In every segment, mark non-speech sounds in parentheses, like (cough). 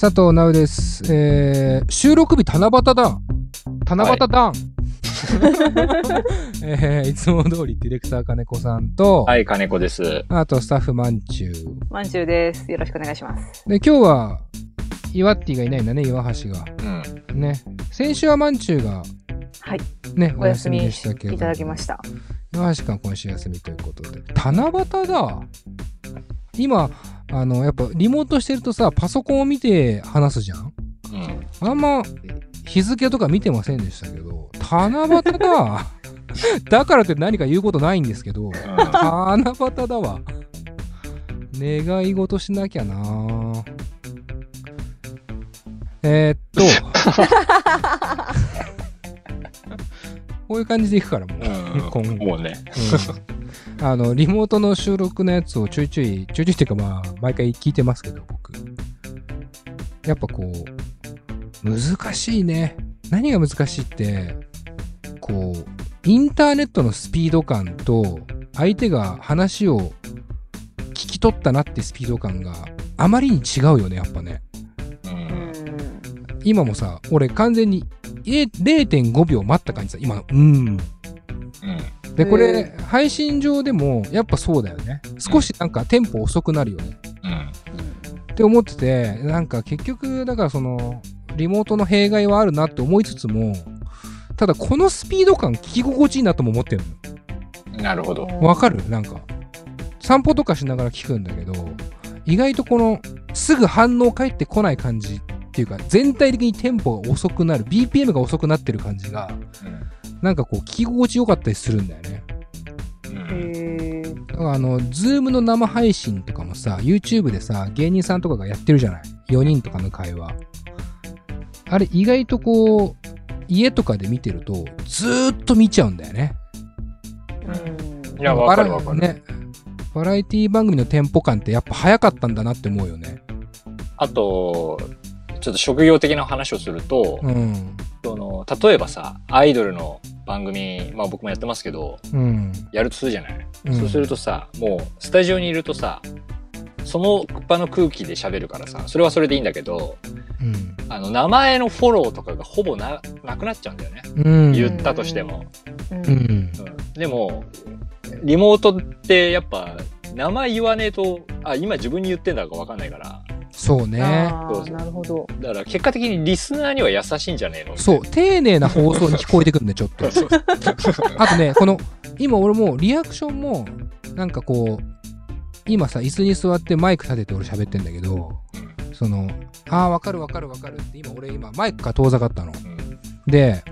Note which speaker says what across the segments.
Speaker 1: 佐藤直です。えー、収録日七夕だ七夕だ、(laughs) えーいつも通りディレクター金子さんと、
Speaker 2: はい、金子です。
Speaker 1: あとスタッフマンチュー。
Speaker 3: まんじゅうです。よろしくお願いします。
Speaker 1: で、今日は、岩ッティがいないんだね、岩橋が。
Speaker 2: うん。
Speaker 1: ね。先週はマンチューが、
Speaker 3: はい。
Speaker 1: ね、お
Speaker 3: お休み
Speaker 1: でしたけど。
Speaker 3: いただきました。
Speaker 1: 岩橋君は今週休みということで。七夕だ今、あの、やっぱリモートしてるとさ、パソコンを見て話すじゃん？
Speaker 2: うん。
Speaker 1: あんま日付とか見てませんでしたけど、七夕だ。(laughs) だからって何か言うことないんですけど、七夕だわ。願い事しなきゃなえー、っと、(laughs) こういう感じでいくからもう。
Speaker 2: うん。
Speaker 1: 今後
Speaker 2: もうね。
Speaker 1: うんあの、リモートの収録のやつをちょいちょい、ちょいちょいっていうかまあ、毎回聞いてますけど、僕。やっぱこう、難しいね。何が難しいって、こう、インターネットのスピード感と、相手が話を聞き取ったなってスピード感があまりに違うよね、やっぱね。今もさ、俺完全にえ0.5秒待った感じさ、今の、うーん。
Speaker 2: うん。
Speaker 1: で、こ
Speaker 3: へ
Speaker 1: れ、配信上でも、やっぱそうだよね。少しなんかテンポ遅くなるよね。
Speaker 2: うん。
Speaker 1: って思ってて、なんか結局、だからその、リモートの弊害はあるなって思いつつも、ただこのスピード感聞き心地いいなとも思ってる
Speaker 2: なるほど。
Speaker 1: の。わかる？なんか。散歩とかしながら聞くんだけど、意外とこの、すぐ反応返ってこない感じっていうか、全体的にテンポが遅くなる、BPM が遅くなってる感じが、なんかこう聞き心地よかったりするんだよね。
Speaker 2: うん。
Speaker 3: へー
Speaker 1: だからあの、ズームの生配信とかもさ、YouTube でさ、芸人さんとかがやってるじゃない ?4 人とかの会話。あれ、意外とこう、家とかで見てると、ずーっと見ちゃうんだよね。
Speaker 3: うん
Speaker 2: いや、わかるわかる。
Speaker 1: ね。バラエティ番組のテンポ感ってやっぱ早かったんだなって思うよね。
Speaker 2: あと、ちょっと職業的な話をすると、
Speaker 1: うん。
Speaker 2: その、例えばさ、アイドルの番組、まあ僕もやってますけど、
Speaker 1: うん。
Speaker 2: やるとするじゃない、
Speaker 1: うん
Speaker 2: そうするとさ、もう、スタジオにいるとさ、その場の空気で喋るからさ、それはそれでいいんだけど、
Speaker 1: うん。
Speaker 2: あの、名前のフォローとかがほぼな、なくなっちゃうんだよね。
Speaker 1: うん。
Speaker 2: 言ったとしても。
Speaker 3: うん
Speaker 1: うん。
Speaker 2: うんでも、リモートってやっぱ、名前言わねえと、あ、今自分に言ってんだかわかんないから。
Speaker 1: そうね。
Speaker 2: そうそう
Speaker 3: なるほど。
Speaker 2: だから結果的にリスナーには優しいんじゃねえの
Speaker 1: そう、丁寧な放送に聞こえてくるんだよ、ちょっと。(laughs) (laughs) あとね、この、今俺もリアクションも、なんかこう、今さ、椅子に座ってマイク立てて俺喋ってんだけど、その、ああ、わかるわかるわかるって、今俺今マイクが遠ざかったの。
Speaker 2: うん
Speaker 1: で、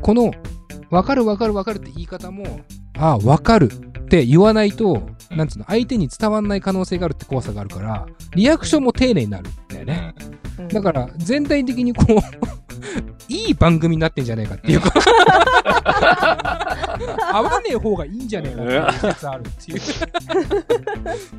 Speaker 1: この、わかるわかるわかるって言い方も、ああ、わかるって言わないと、なんつうの、相手に伝わんない可能性があるって怖さがあるから、リアクションも丁寧になるんだよね。
Speaker 3: うん
Speaker 1: だから、全体的にこう、(laughs) いい番組になってんじゃねえかっていうか、(laughs) 合わねえ方がいいんじゃねえかっていう説あるっていう。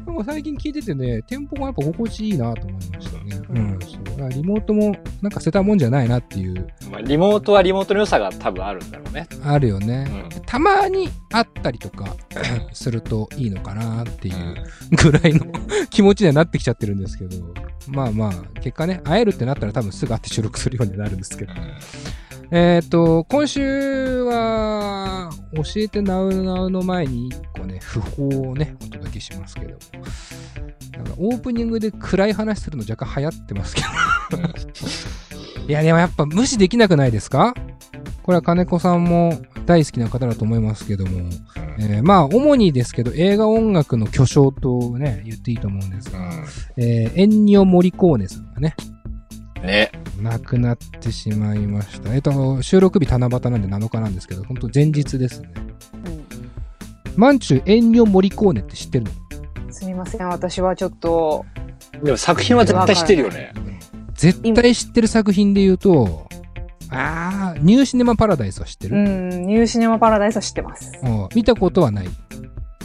Speaker 1: なんか最近聞いててね、テンポがやっぱ心地いいなと思いましたね。うん、そう。リモートもなんか捨てたもんじゃないなっていう、
Speaker 2: まあ、リモートはリモートの良さが多分あるんだろうね。
Speaker 1: あるよね。
Speaker 2: うん
Speaker 1: たまに会ったりとか (laughs) するといいのかなっていうぐらいの (laughs) 気持ちにはなってきちゃってるんですけど、まあまあ、結果ね、会えるってなったら多分すぐ会って収録するようになるんですけど。えっ、と、今週は、教えてなうなうの前に一個ね、訃報をね、お届けしますけども。なんかオープニングで暗い話するの若干流行ってますけど。(laughs) いや、でもやっぱ無視できなくないですか？これは金子さんも大好きな方だと思いますけども。えーまあ、主にですけど、映画音楽の巨匠とね、言っていいと思うんですが、えーエンニオ・モリコーネさんがね、
Speaker 2: ね。
Speaker 1: 亡くなってしまいました。えっと、収録日七夕なんで7日なんですけど、本当前日ですね。マンチュエンニョ・モリコーネって知ってるの？
Speaker 3: うんすみません、私はちょっと、
Speaker 2: でも作品は絶対知ってるよね。
Speaker 1: 絶対知ってる作品で言うと、あー、ニューシネマ・パラダイスは知って
Speaker 3: う
Speaker 1: る、
Speaker 3: ん、ニューシネマパラダイスは知ってます。
Speaker 1: うん見たことはない。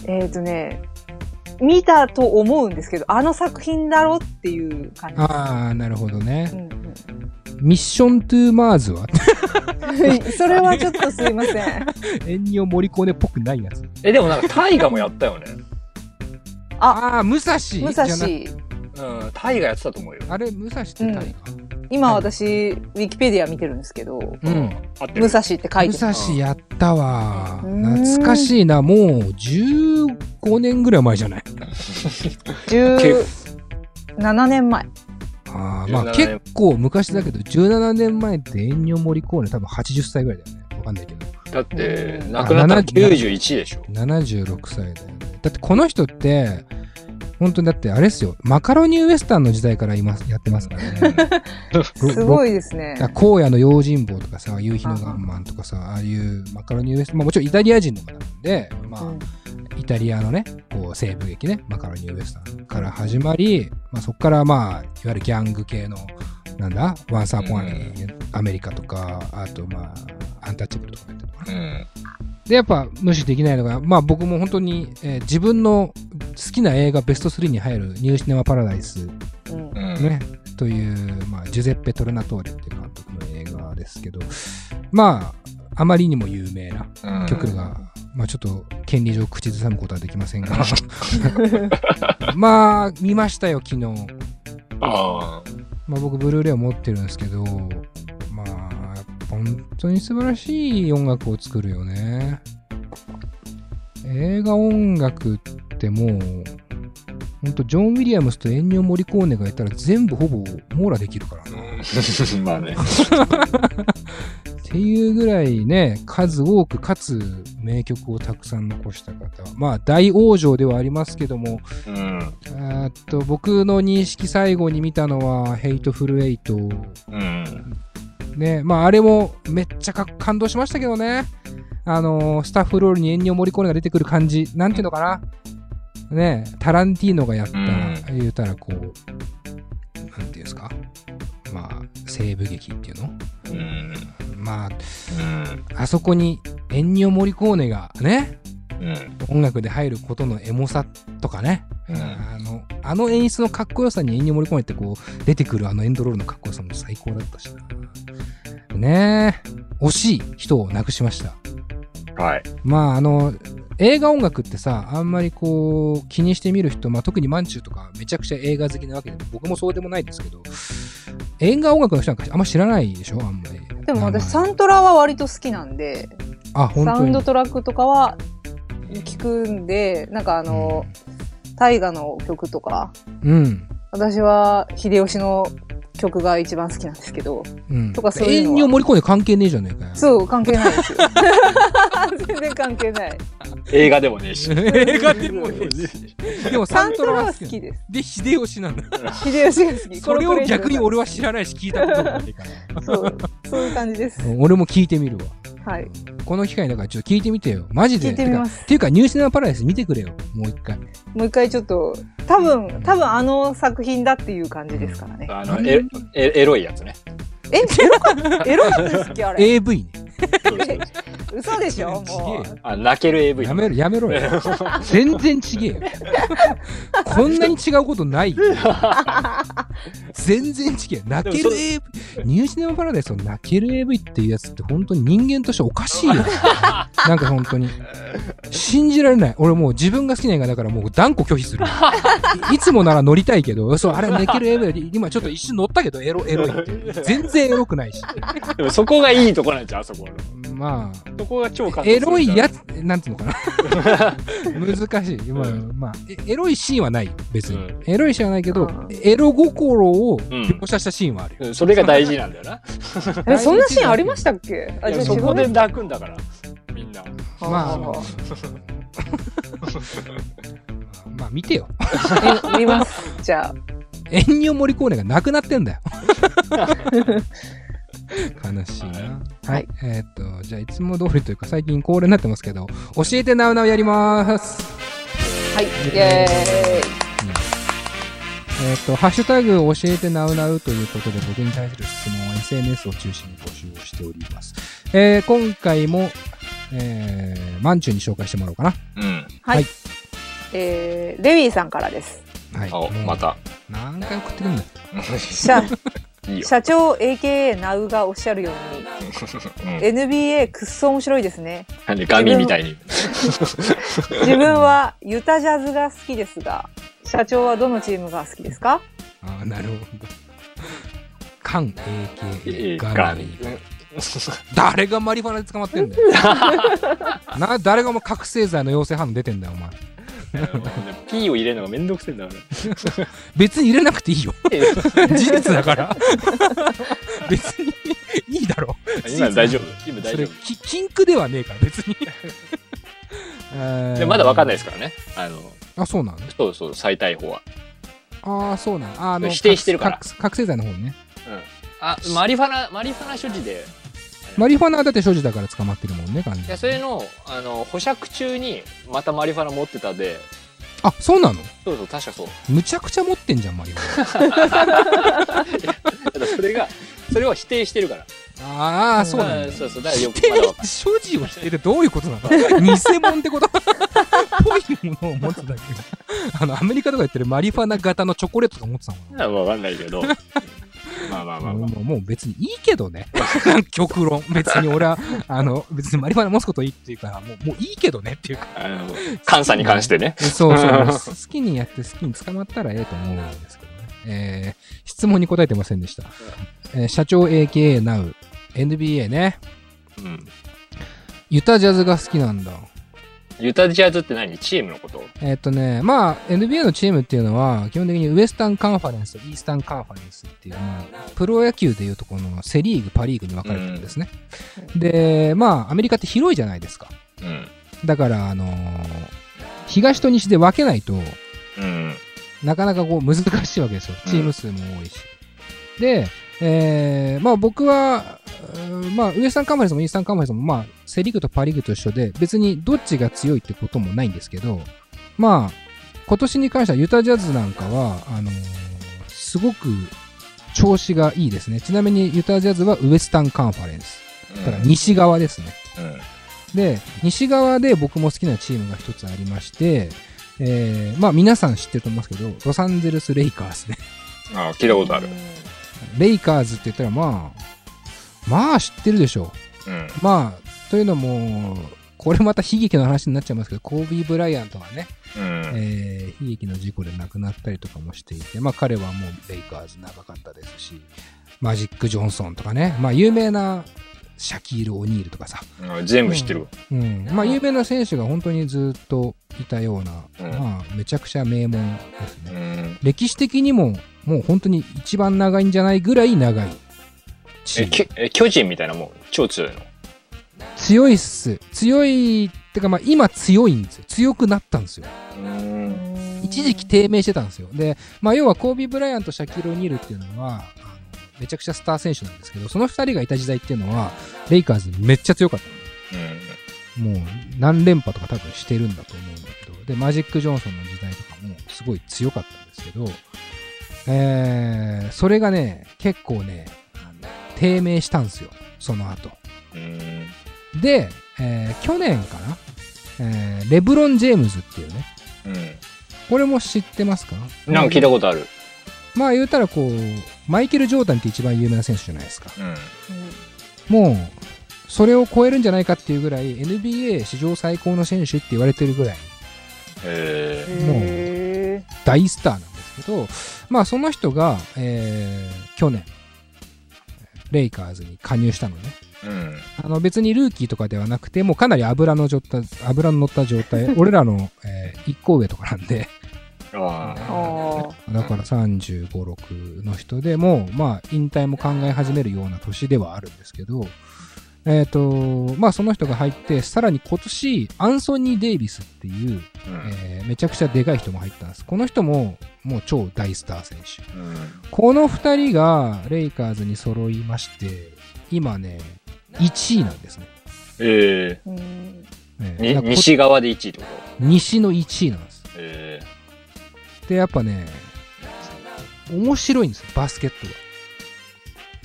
Speaker 3: えっ、とね、見たと思うんですけど、あの作品だろっていう感じ。
Speaker 1: あー、なるほどね
Speaker 3: う。ん
Speaker 1: ミッション・トゥ・マーズは？
Speaker 3: うん、それはちょっとすいません。
Speaker 1: エンニョ・モリコーネっぽくないやつ。
Speaker 2: え、でもなんか大河もやったよね。
Speaker 1: あー、武蔵
Speaker 3: 武蔵。
Speaker 1: じゃな
Speaker 2: ううん、タイがやってたと思うよ。
Speaker 1: あれ、武蔵ってタイか。
Speaker 3: 今私、ウィキペディア見てるんですけど、
Speaker 1: うん。
Speaker 3: 武蔵って書いて
Speaker 1: 武
Speaker 3: る。
Speaker 1: 蔵やったわ。
Speaker 3: うん
Speaker 1: 懐かしいな。もう15年ぐらい前じゃない
Speaker 3: ？17年前。
Speaker 1: あーまあ
Speaker 2: 17年
Speaker 1: 結構昔だけど、17年前ってエンニョ・モリコーネ多分80歳ぐらいだよね。わかんないけど。
Speaker 2: だって、
Speaker 3: うん
Speaker 2: 亡くなったの
Speaker 1: あ70
Speaker 2: 91でしょ。
Speaker 1: 76歳だよね。だってこの人って、本当にだってあれですよ。マカロニウエスタンの時代からいますやってますからね。(laughs)
Speaker 3: すごいですね。
Speaker 1: 荒野の用心棒とかさ、夕日のガンマンとかさ、ああいうマカロニウエスタン、まあもちろんイタリア人の方なんで、まあ、
Speaker 3: うん
Speaker 1: イタリアのね、こう西部劇ね、マカロニウエスタンから始まり、まあそこからまあ、いわゆるギャング系の、なんだ、ワンサーポンアメリカとか、あとまあ、アンタッチャブルとかやってるのかな。
Speaker 2: うん。
Speaker 1: で、やっぱ無視できないのが、まあ僕も本当に、えー自分の好きな映画ベスト3に入るニューシネマパラダイス。
Speaker 3: うん。
Speaker 2: うん。
Speaker 1: ね、という、まあ、ジュゼッペ・トレナトーレっていう監督の映画ですけど、まあ、あまりにも有名な
Speaker 2: うん。
Speaker 1: 曲が、まあちょっと権利上口ずさむことはできませんが、(laughs) まあ、見ましたよ、昨日。
Speaker 2: あ
Speaker 1: まあ僕、ブルーレイを持ってるんですけど、まあ、本当に素晴らしい音楽を作るよね。映画音楽ってもう、本当ジョン・ウィリアムスとエンニオ・モリコーネがいたら全部ほぼ網羅できるからな。
Speaker 2: あ。(laughs) まあね。
Speaker 1: っていうぐらいね、数多くかつ名曲をたくさん残した方。まあ大往生ではありますけども、
Speaker 2: うん。
Speaker 1: えーっと、僕の認識最後に見たのは、ヘイトフルエイト。
Speaker 2: うん。
Speaker 1: ね、まああれもめっちゃか感動しましたけどね。あのースタッフロールにエンニオ・モリコーネが出てくる感じ。なんていうのかな。ね、タランティーノがやった、
Speaker 2: うん
Speaker 1: 言うたらこう、なんていうんですか？まあ、西部劇っていうの？
Speaker 2: うん。
Speaker 1: まあ、
Speaker 2: うん。
Speaker 1: あそこにエンニオ・モリコーネがね、
Speaker 2: うん。
Speaker 1: 音楽で入ることのエモさとかね、
Speaker 2: うん
Speaker 1: あの、あの演出のかっこよさにエンニオ・モリコーネってこう、出てくるあのエンドロールのかっこよさも最高だったしな。ねえ、惜しい人を亡くしました。
Speaker 2: はい。
Speaker 1: まあ、あの、映画音楽ってさ、あんまりこう、気にして見る人、まあ特にマンチューとかめちゃくちゃ映画好きなわけで、僕もそうでもないですけど、映画音楽の人なんかあんま知らないでしょ？あんまり。
Speaker 3: でも私、サントラは割と好きなんで、
Speaker 1: あ、本当に
Speaker 3: サウンド。トラックとかは聞くんで、なんかあの、大河の曲とか、
Speaker 1: うん。
Speaker 3: 私は秀吉の曲が一番好きなんですけど、
Speaker 1: うん。
Speaker 3: とかそういうのは
Speaker 1: エンニオ・モリコーネ関係ねえじゃねえかよ。
Speaker 3: そう、関係ないですよ。(laughs) 全然関係ない。
Speaker 2: 映画でもねえし。
Speaker 1: 映画でもねえし。(laughs) でもサント
Speaker 3: ラは
Speaker 1: 好き
Speaker 3: です。
Speaker 1: で、秀吉なんだ。
Speaker 3: 秀吉が好き。
Speaker 1: それを逆に俺は
Speaker 3: 知
Speaker 1: 知らないし聞いたことがないから。
Speaker 3: そう、そういう感じです。
Speaker 1: 俺も聞いてみるわ。
Speaker 3: はい。
Speaker 1: この機会だからちょっと聞いてみてよ。マジで。
Speaker 3: 聞いてみます
Speaker 1: てかっていうか、ニューシネマパラダイス見てくれよ。もう一回。
Speaker 3: もう一回ちょっと、多分、多分あの作品だっていう感じですからね。
Speaker 2: あの、(laughs) エエエロいやつね。
Speaker 3: え、エロエロかったですっけあれ
Speaker 1: ？AV ね。(laughs)
Speaker 3: 嘘でしょもう。
Speaker 2: あ、泣ける AV。
Speaker 1: やめろ、やめろよ。(laughs) 全然ちげえよ。こんなに違うことないよ。全然ちげえよ。泣ける AV。ニューシネマパラダイスを泣ける AV っていうやつって本当に人間としておかしいよ。(laughs) なんか本当に。信じられない。俺もう自分が好きな映画だからもう断固拒否する。いいつもなら乗りたいけど、そう、あれ泣ける AV で今ちょっと一瞬乗ったけどエロ、エロいって。全然エロくないし。
Speaker 2: でもそこがいいとこなんじゃん、あそこの。
Speaker 1: まあ、
Speaker 2: そこが超
Speaker 1: エロいやつ、なんていうのかな。(laughs) 難しい。まあ、
Speaker 2: うん
Speaker 1: まあ、えエロいシーンはない。別に。
Speaker 2: うん
Speaker 1: エロいシーンはないけど、
Speaker 3: うん
Speaker 1: エロ心を
Speaker 2: うん
Speaker 1: 描写したシーンはあるよ。
Speaker 2: うんそれが大事なんだよな。(laughs)
Speaker 3: え、そんなシーンありましたっけ？あ、
Speaker 2: そこで
Speaker 3: 違う
Speaker 2: 泣くんだから、みんな。
Speaker 1: まあ、まあ、
Speaker 3: あ (laughs)
Speaker 1: まあ、見てよ。
Speaker 3: え見ます。じゃあ。
Speaker 1: エンニオ・モリコーネがなくなってんだよ。悲しいな。は
Speaker 3: はいい。
Speaker 1: えーっと、じゃあ、いつも通りというか、最近恒例になってますけど、教えてなうなうやります。
Speaker 3: はい。イェーイ。
Speaker 1: えーっと、ハッシュタグ教えてなうなうということで僕に対する質問は SNS を中心に募集をしております。えー今回も、えー、マンチューに紹介してもらおうかな。
Speaker 2: うん。
Speaker 3: はい。えー、レウィーさんからです。
Speaker 1: はい。
Speaker 2: ま。た。
Speaker 1: 何回送ってくんだよ。
Speaker 3: 社
Speaker 2: いいよ。
Speaker 3: 社長 AKA ナウがおっしゃるように、
Speaker 2: うん
Speaker 3: NBA くっそ面白いですね。
Speaker 2: なんでガミみたいに。
Speaker 3: 自分はユタジャズが好きですが、社長はどのチームが好きですか？
Speaker 1: ああ、なるほど。缶 AK ガ
Speaker 2: が
Speaker 1: ラリ誰がマリファナで捕まってんだよ。(laughs) な、誰がもう覚醒剤の陽性反応出てんだよ、お前。
Speaker 2: P を入れるのがめんどくせえんだか (laughs)
Speaker 1: 別に入れなくていいよ。
Speaker 2: ら。(laughs)
Speaker 1: 事実だから。別にいいだろ。
Speaker 2: 今大丈夫。今大丈夫。
Speaker 1: き禁句ではねえから、別に。
Speaker 2: でまだわかんない
Speaker 1: い。
Speaker 2: ですからね。あの、
Speaker 1: あ、そうなの？
Speaker 2: そうそう、再逮捕は。
Speaker 1: ああ、そうなの。ああの、
Speaker 2: 否定してるから
Speaker 1: 覚覚醒剤の方ね。
Speaker 2: あ、マリファナ、マリファナ所持で、
Speaker 1: マリファナはだって所持だから捕まってるもんね、完全に
Speaker 2: いや、それの、あの、保釈中に、またマリファナ持ってたで、
Speaker 1: あ、そうなの？
Speaker 2: そうそう、確かそう。
Speaker 1: むちゃくちゃ持ってんじゃん、マリファナ。
Speaker 2: ただそれが、それを否定してるから。
Speaker 1: ああ、そうなんだ。
Speaker 2: そうそう、だからよくまだわか
Speaker 1: 所持をしてってどういうことなの？偽物ってこと？ぽいものを持つだけあの、アメリカとか言ってるマリファナ型のチョコレートとか持ってたもんな。
Speaker 2: わかんないけど。まあまあまあま
Speaker 1: もうもう別にいいけどね。(laughs) 極論。別に俺は、あの、別にマリファナ持つこといいっていうから、もうもういいけどねっていうか。
Speaker 2: あ。あの、監査に関してね。(laughs)
Speaker 1: そうそう。(laughs) 好きにやって好きに捕まったらええと思うんですけどね。えー、質問に答えてませんでした。えー社長 AKA Now。NBA ね。
Speaker 2: うん。
Speaker 1: ユタジャズが好きなんだ。
Speaker 2: ユタジャズって何？チームのこと？
Speaker 1: えーっとね、まあ、NBA のチームっていうのは、基本的にウエスタンカンファレンスとイースタンカンファレンスっていう、まあ、プロ野球でいうとこのセリーグ、パリーグに分かれてるんですね。で、まあ、アメリカって広いじゃないですか。
Speaker 2: うん。
Speaker 1: だから、あのー東と西で分けないと、
Speaker 2: うん。
Speaker 1: なかなかこう難しいわけですよ。チーム数も多いし。で、えー、まあ僕は、まあウエスタンカンファレンスもイースタンカンファレンスもまあセリーグとパリーグと一緒で別にどっちが強いってこともないんですけど、まあ今年に関してはユタジャズなんかは、あのーすごく調子がいいですね。ちなみにユタジャズはウエスタンカンファレンス。だから西側ですね。
Speaker 2: うん。
Speaker 1: で、西側で僕も好きなチームが一つありまして、えー、まあ皆さん知ってると思いますけど、ロサンゼルス・レイカーズね。
Speaker 2: ああ、聞いたことある。
Speaker 1: レイカーズって言ったらまあ、まあ知ってるでしょ
Speaker 2: うん
Speaker 1: う。。まあ、というのも、これまた悲劇の話になっちゃいますけど、コービー・ブライアントがね、
Speaker 2: うん。
Speaker 1: えー悲劇の事故で亡くなったりとかもしていて、まあ彼はもうレイカーズ長かったですし、マジック・ジョンソンとかね、まあ有名なシャキール・オニールとかさ、
Speaker 2: うん全部知ってるわ。
Speaker 1: うん、まあ有名な選手が本当にずっといたような、
Speaker 2: うん
Speaker 1: まあめちゃくちゃ名門です
Speaker 2: う
Speaker 1: ね。
Speaker 2: ん。
Speaker 1: 歴史的にももう本当に一番長いんじゃないぐらい長いチ
Speaker 2: え、
Speaker 1: ーム。
Speaker 2: きえ巨人みたいなもん、超強いの？
Speaker 1: 強いっす。強いってかまあ今強いんですよ。強くなったんですよ。
Speaker 2: うん。
Speaker 1: 一時期低迷してたんですよ。で、まあ要はコービー・ブライアント、シャキール・オニールっていうのは、めちゃくちゃスター選手なんですけど、その二人がいた時代っていうのは、レイカーズめっちゃ強かった。もう何連覇とか多分してるんだと思うんだけど、で、マジック・ジョンソンの時代とかもすごい強かったんですけど、えー、それがね、結構ね、低迷したんですよ、その後。
Speaker 2: うん。
Speaker 1: で、えー去年かな、えーレブロン・ジェームズっていうね、これも知ってますか？
Speaker 2: うん。なんか聞いたことある。
Speaker 1: まあ言うたらこう、マイケル・ジョーダンって一番有名な選手じゃないですか。
Speaker 2: うん。
Speaker 1: もう、それを超えるんじゃないかっていうぐらい、NBA 史上最高の選手って言われてるぐらい、
Speaker 2: え
Speaker 3: へ
Speaker 1: 大スターなんですけど、まあその人が、えー去年、レイカーズに加入したのね。
Speaker 2: ー。うん。
Speaker 1: あの別にルーキーとかではなくて、もうかなり油の状態、油の乗った状態、(laughs) 俺らの、えー一個上とかなんで、
Speaker 2: あ
Speaker 3: ーあ
Speaker 1: だから35、6の人でも、まあ引退も考え始めるような年ではあるんですけど、えっ、と、まあその人が入って、さらに今年、アンソニー・デイビスっていう、
Speaker 2: あ。うん。
Speaker 1: えーめちゃくちゃでかい人も入ったんです。この人も、もう超大スター選手。
Speaker 2: うん。
Speaker 1: この二人がレイカーズに揃いまして、今ね、1位なんですね。
Speaker 2: え
Speaker 3: ーうん
Speaker 1: え
Speaker 2: ー。西側で1位ってこと？
Speaker 1: 西の1位なんです。
Speaker 2: え
Speaker 1: で、やっぱね、面白いんですよ、バスケットが。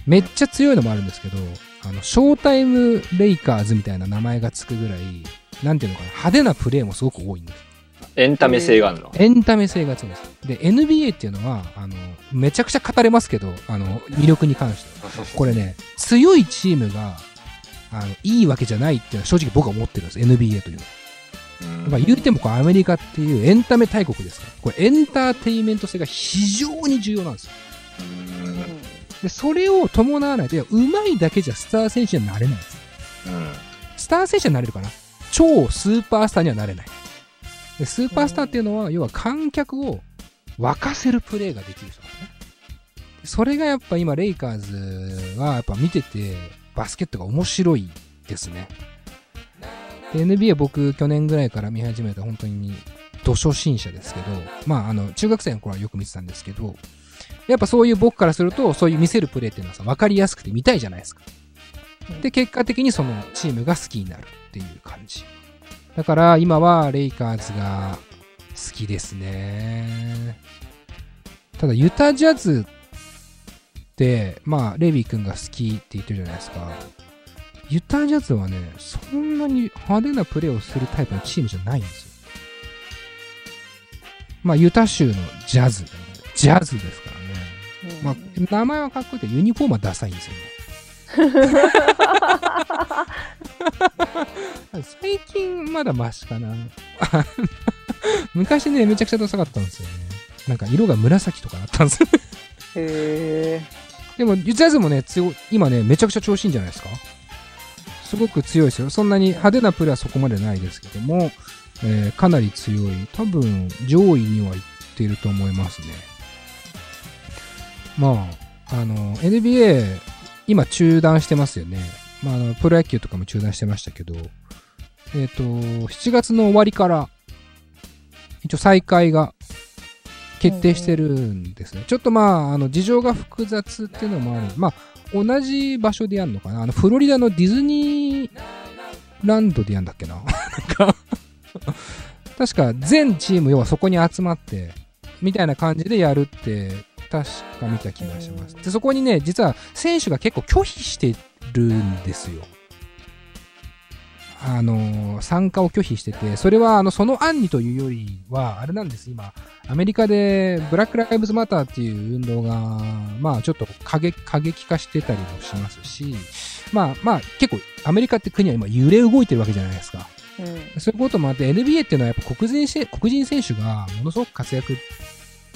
Speaker 1: めっちゃ強いのもあるんですけど、あの、ショータイムレイカーズみたいな名前がつくぐらい、なんていうのかな、派手なプレーもすごく多いんです。
Speaker 2: ー。エンタメ性があるの？
Speaker 1: エンタメ性が強いんです。で、NBA っていうのは、あの、めちゃくちゃ語れますけど、あの、魅力に関しては。これね、強いチームが、あの、いいわけじゃないっていうのは正直僕は思ってるんです。NBA というのは。
Speaker 2: うん
Speaker 1: まあ言うてもこうアメリカっていうエンタメ大国ですから、これエンターテインメント性が非常に重要なんですよ。
Speaker 2: うん
Speaker 1: で、それを伴わないと、いや、うまいだけじゃスター選手にはなれないんです。
Speaker 2: うん
Speaker 1: スター選手にはなれるかな超スーパースターにはなれない。でスーパースターっていうのは、要は観客を沸かせるプレーができる人なんですね。それがやっぱ今、レイカーズはやっぱ見てて、バスケットが面白いですね。で NBA 僕去年ぐらいから見始めた本当に土初心者ですけど、まああの、中学生の頃はよく見てたんですけど、やっぱそういう僕からすると、そういう見せるプレーっていうのはさ、分かりやすくて見たいじゃないですか。で、結果的にそのチームが好きになるっていう感じ。だから今はレイカーズが好きですね。ただ、ユタジャズって、まあ、レビー君が好きって言ってるじゃないですか。ユタジャズはね、そんなに派手なプレーをするタイプのチームじゃないんですよ。まあ、ユタ州のジャズ。ジャズですか。まあ、名前はかっこいいけど、ユニフォームはダサいんですよね。(laughs) 最近まだマシかな。(laughs) 昔ね、めちゃくちゃダサかったんですよね。なんか色が紫とかなったんですよ。
Speaker 3: へ
Speaker 1: でも、ジャズもね、強い今ね、めちゃくちゃ調子いいんじゃないですかすごく強いですよ。そんなに派手なプレーはそこまでないですけども、えーかなり強い。多分、上位にはいっていると思いますね。まあ、あの、NBA、今中断してますよね。まあ、あの、プロ野球とかも中断してましたけど、えっ、と、7月の終わりから、一応再開が決定してるんですね。ちょっとまあ、あの、事情が複雑っていうのもある。まあ、同じ場所でやるのかなあの、フロリダのディズニーランドでやるんだっけな (laughs) なんか、確か全チーム要はそこに集まって、みたいな感じでやるって、確か見た気がします。で、そこにね、実は選手が結構拒否してるんですよ。あの、参加を拒否してて、それは、あの、その案にというよりは、あれなんです、今、アメリカで、ブラック・ライブズ・マターっていう運動が、まあ、ちょっと過激過激化してたりもしますし、まあ、まあ、結構、アメリカって国は今、揺れ動いてるわけじゃないですか。
Speaker 3: うん
Speaker 1: そういうこともあって、NBA っていうのはやっぱ黒人せ黒人選手がものすごく活躍うん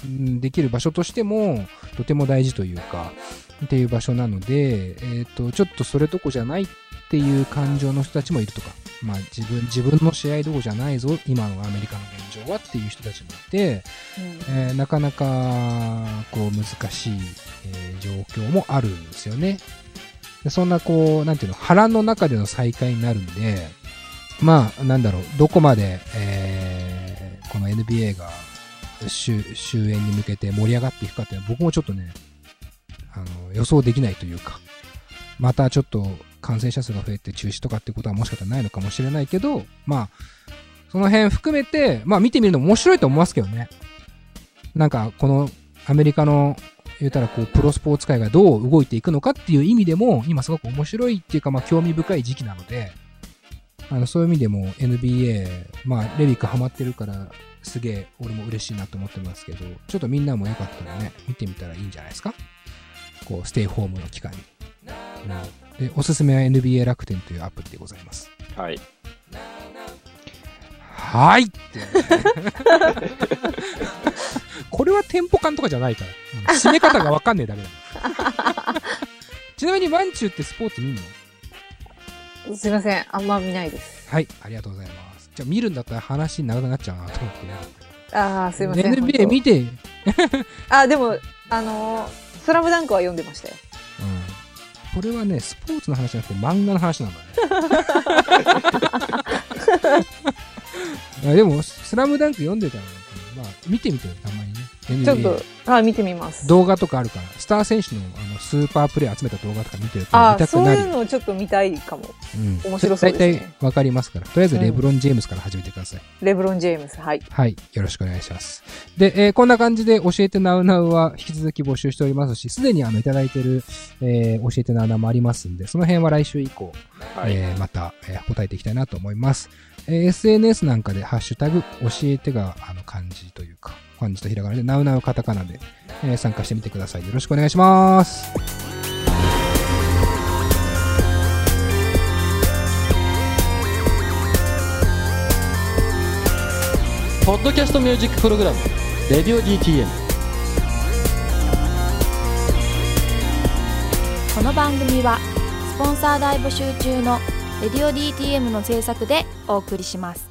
Speaker 1: できる場所としても、とても大事というか、っていう場所なので、えっ、と、ちょっとそれどこじゃないっていう感情の人たちもいるとか、まあ自分、自分の試合どころじゃないぞ、今のアメリカの現状はっていう人たちもいて、えーなかなか、こう、難しい、えー状況もあるんですよね。でそんな、こう、なんていうの、波乱の中での再会になるんで、まあ、なんだろう、どこまで、えーこの NBA が終終焉に向けて盛り上がっていくかっていうのは僕もちょっとね、あの、予想できないというか、またちょっと感染者数が増えて中止とかってことはもしかしたらないのかもしれないけど、まあ、その辺含めて、まあ見てみるの面白いと思いますけどね。なんか、このアメリカの、言うたらこう、プロスポーツ界がどう動いていくのかっていう意味でも、今すごく面白いっていうか、まあ興味深い時期なので、あの、そういう意味でも NBA、まあ、レビックハマってるから、すげえ、俺も嬉しいなと思ってますけど、ちょっとみんなもよかったらね、見てみたらいいんじゃないですか？こう、ステイホームの期間に。うん、で、おすすめは NBA 楽天というアプリでございます。
Speaker 2: はい。
Speaker 1: はいって。これはテンポ感とかじゃないから。うん締め方がわかんねえだけだ。(laughs) ちなみにワンチューってスポーツ見んの？
Speaker 3: すいません。あんま見ないです。
Speaker 1: はい、ありがとうございます。じゃあ見るんだったら話長くなっちゃうなと思って。
Speaker 3: ああ、すいません。
Speaker 1: NBA 見て、うん。
Speaker 3: あ、でも、あのースラムダンクは読んでましたよ。
Speaker 1: これはね、スポーツの話じゃなくて漫画の話なんだね。(laughs) (laughs) でも、スラムダンク読んでたら、まあ、見てみてよ、たまにね。NBA
Speaker 3: ちょっと、あ見てみます。
Speaker 1: 動画とかあるから、スター選手のあのスーパープレー集めた動画とか見てると見
Speaker 3: あそう
Speaker 1: たくなる。
Speaker 3: いうのをちょっと見たいかも。
Speaker 1: うん
Speaker 3: 面白そうですね
Speaker 1: 大体わかりますから。とりあえずレブロン・ジェームスから始めてください。
Speaker 3: レブロン・ジェームス。はい。
Speaker 1: はい。よろしくお願いします。で、えーこんな感じで教えてなうなうは引き続き募集しておりますし、すでにあのいただいてる、えー教えてなうなうもありますんで、その辺は来週以降、
Speaker 2: はい。
Speaker 1: えーまた、えー答えていきたいなと思います。えー SNS なんかでハッシュタグ教えてがあの漢字というか、漢字とひらがなでなうなうカタカナで、えー参加してみてください。よろしくお願いします。
Speaker 4: ポッドキャストミュージックプログラム「レディオ DTM」
Speaker 5: この番組はスポンサー大募集中の「レディオ DTM」の制作でお送りします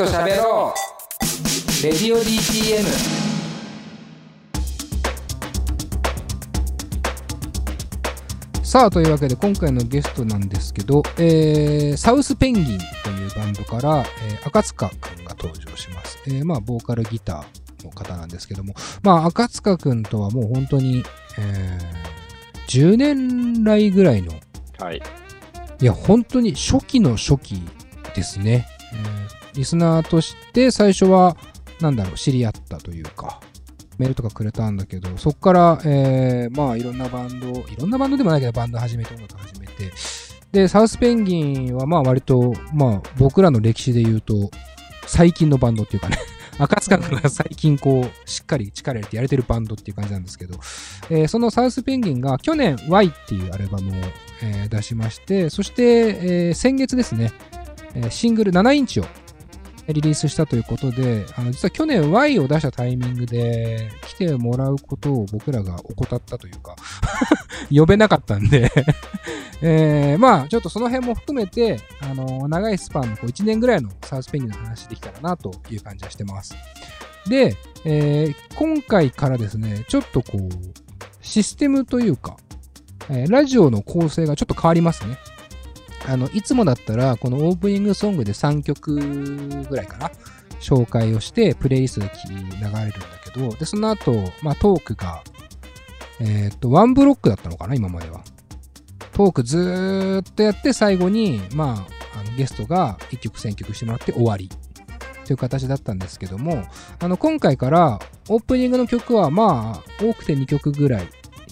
Speaker 1: と喋ろう。レディオ DTM さあというわけで今回のゲストなんですけど、えー、サウスペンギンというバンドから、えー、赤塚くんが登場します、えー、まあボーカルギターの方なんですけども。まあ赤塚くんとはもう本当に、えー、10年来ぐらいの。
Speaker 2: はい。
Speaker 1: いや本当に初期の初期ですね、えーリスナーとして最初は、なんだろう、知り合ったというか、メールとかくれたんだけど、そこから、えー、まあいろんなバンド、いろんなバンドでもないけど、バンド始めて、音楽始めて、で、サウスペンギンはまあ割と、まあ僕らの歴史で言うと、最近のバンドっていうかね、(laughs) 赤塚君が最近こう、しっかり力入れてやれてるバンドっていう感じなんですけど、えーそのサウスペンギンが去年 Y っていうアルバムを、えー出しまして、そして、えー先月ですね、えシングル7インチをリリースしたということで、あの実は去年 Y を出したタイミングで来てもらうことを僕らが怠ったというか、(laughs) 呼べなかったんで (laughs) えーまあちょっとその辺も含めて、あの長いスパンのこう1年ぐらいのサウスペンギンの話できたらなという感じはしてます。で、えー今回からですね、ちょっとこう、システムというか、えーラジオの構成がちょっと変わりますね。あの、いつもだったら、このオープニングソングで3曲ぐらいかな、紹介をして、プレイリストで流れるんだけど、で、その後、まあ、トークが、えーっと、ワンブロックだったのかな、今までは。トークずーっとやって、最後に、まあ、あのゲストが1曲選曲してもらって終わり。という形だったんですけども、あの、今回から、オープニングの曲は、まあ、多くて2曲ぐらい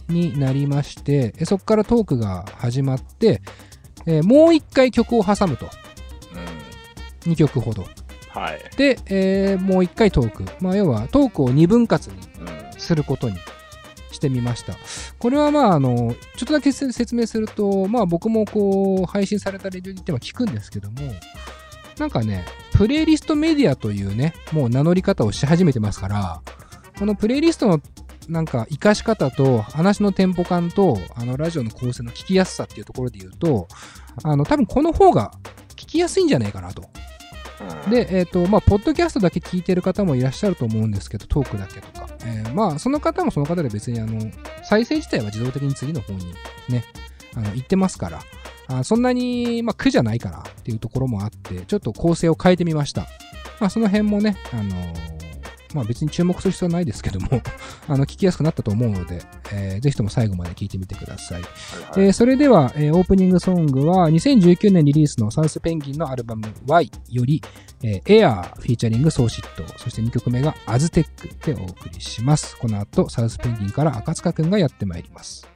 Speaker 1: になりまして、そこからトークが始まって、えーもう一回曲を挟むと。
Speaker 2: うん。
Speaker 1: 2曲ほど。
Speaker 2: はい。
Speaker 1: で、えーもう一回トーク。まあ、要はトークを2分割に
Speaker 2: うん。
Speaker 1: することにしてみました。これはまあ、あの、ちょっとだけせ説明すると、まあ僕もこう、配信されたレディオにては聞くんですけども、なんかね、プレイリストメディアというね、もう名乗り方をし始めてますから、このプレイリストのなんか活かし方と話のテンポ感とあのラジオの構成の聞きやすさっていうところで言うと、あの多分この方が聞きやすいんじゃないかなと。
Speaker 2: うん、
Speaker 1: で、えっ、と、まあ、ポッドキャストだけ聞いてる方もいらっしゃると思うんですけど、トークだけとか。えーまあ、その方もその方で別に、あの、再生自体は自動的に次の方にね、あの、行ってますから、あそんなに、まあ、苦じゃないかなっていうところもあって、ちょっと構成を変えてみました。まあ、その辺もね、あのーまあ別に注目する必要はないですけども、(laughs) あの、聞きやすくなったと思うので、えーぜひとも最後まで聞いてみてください。
Speaker 2: はいはい
Speaker 1: えーそれでは、えーオープニングソングは2019年リリースの South Penguinのアルバム Y より、えー、Air フィーチャリング荘子it、そして2曲目が aztec でお送りします。この後、 South Penguinから赤塚くんがやってまいります。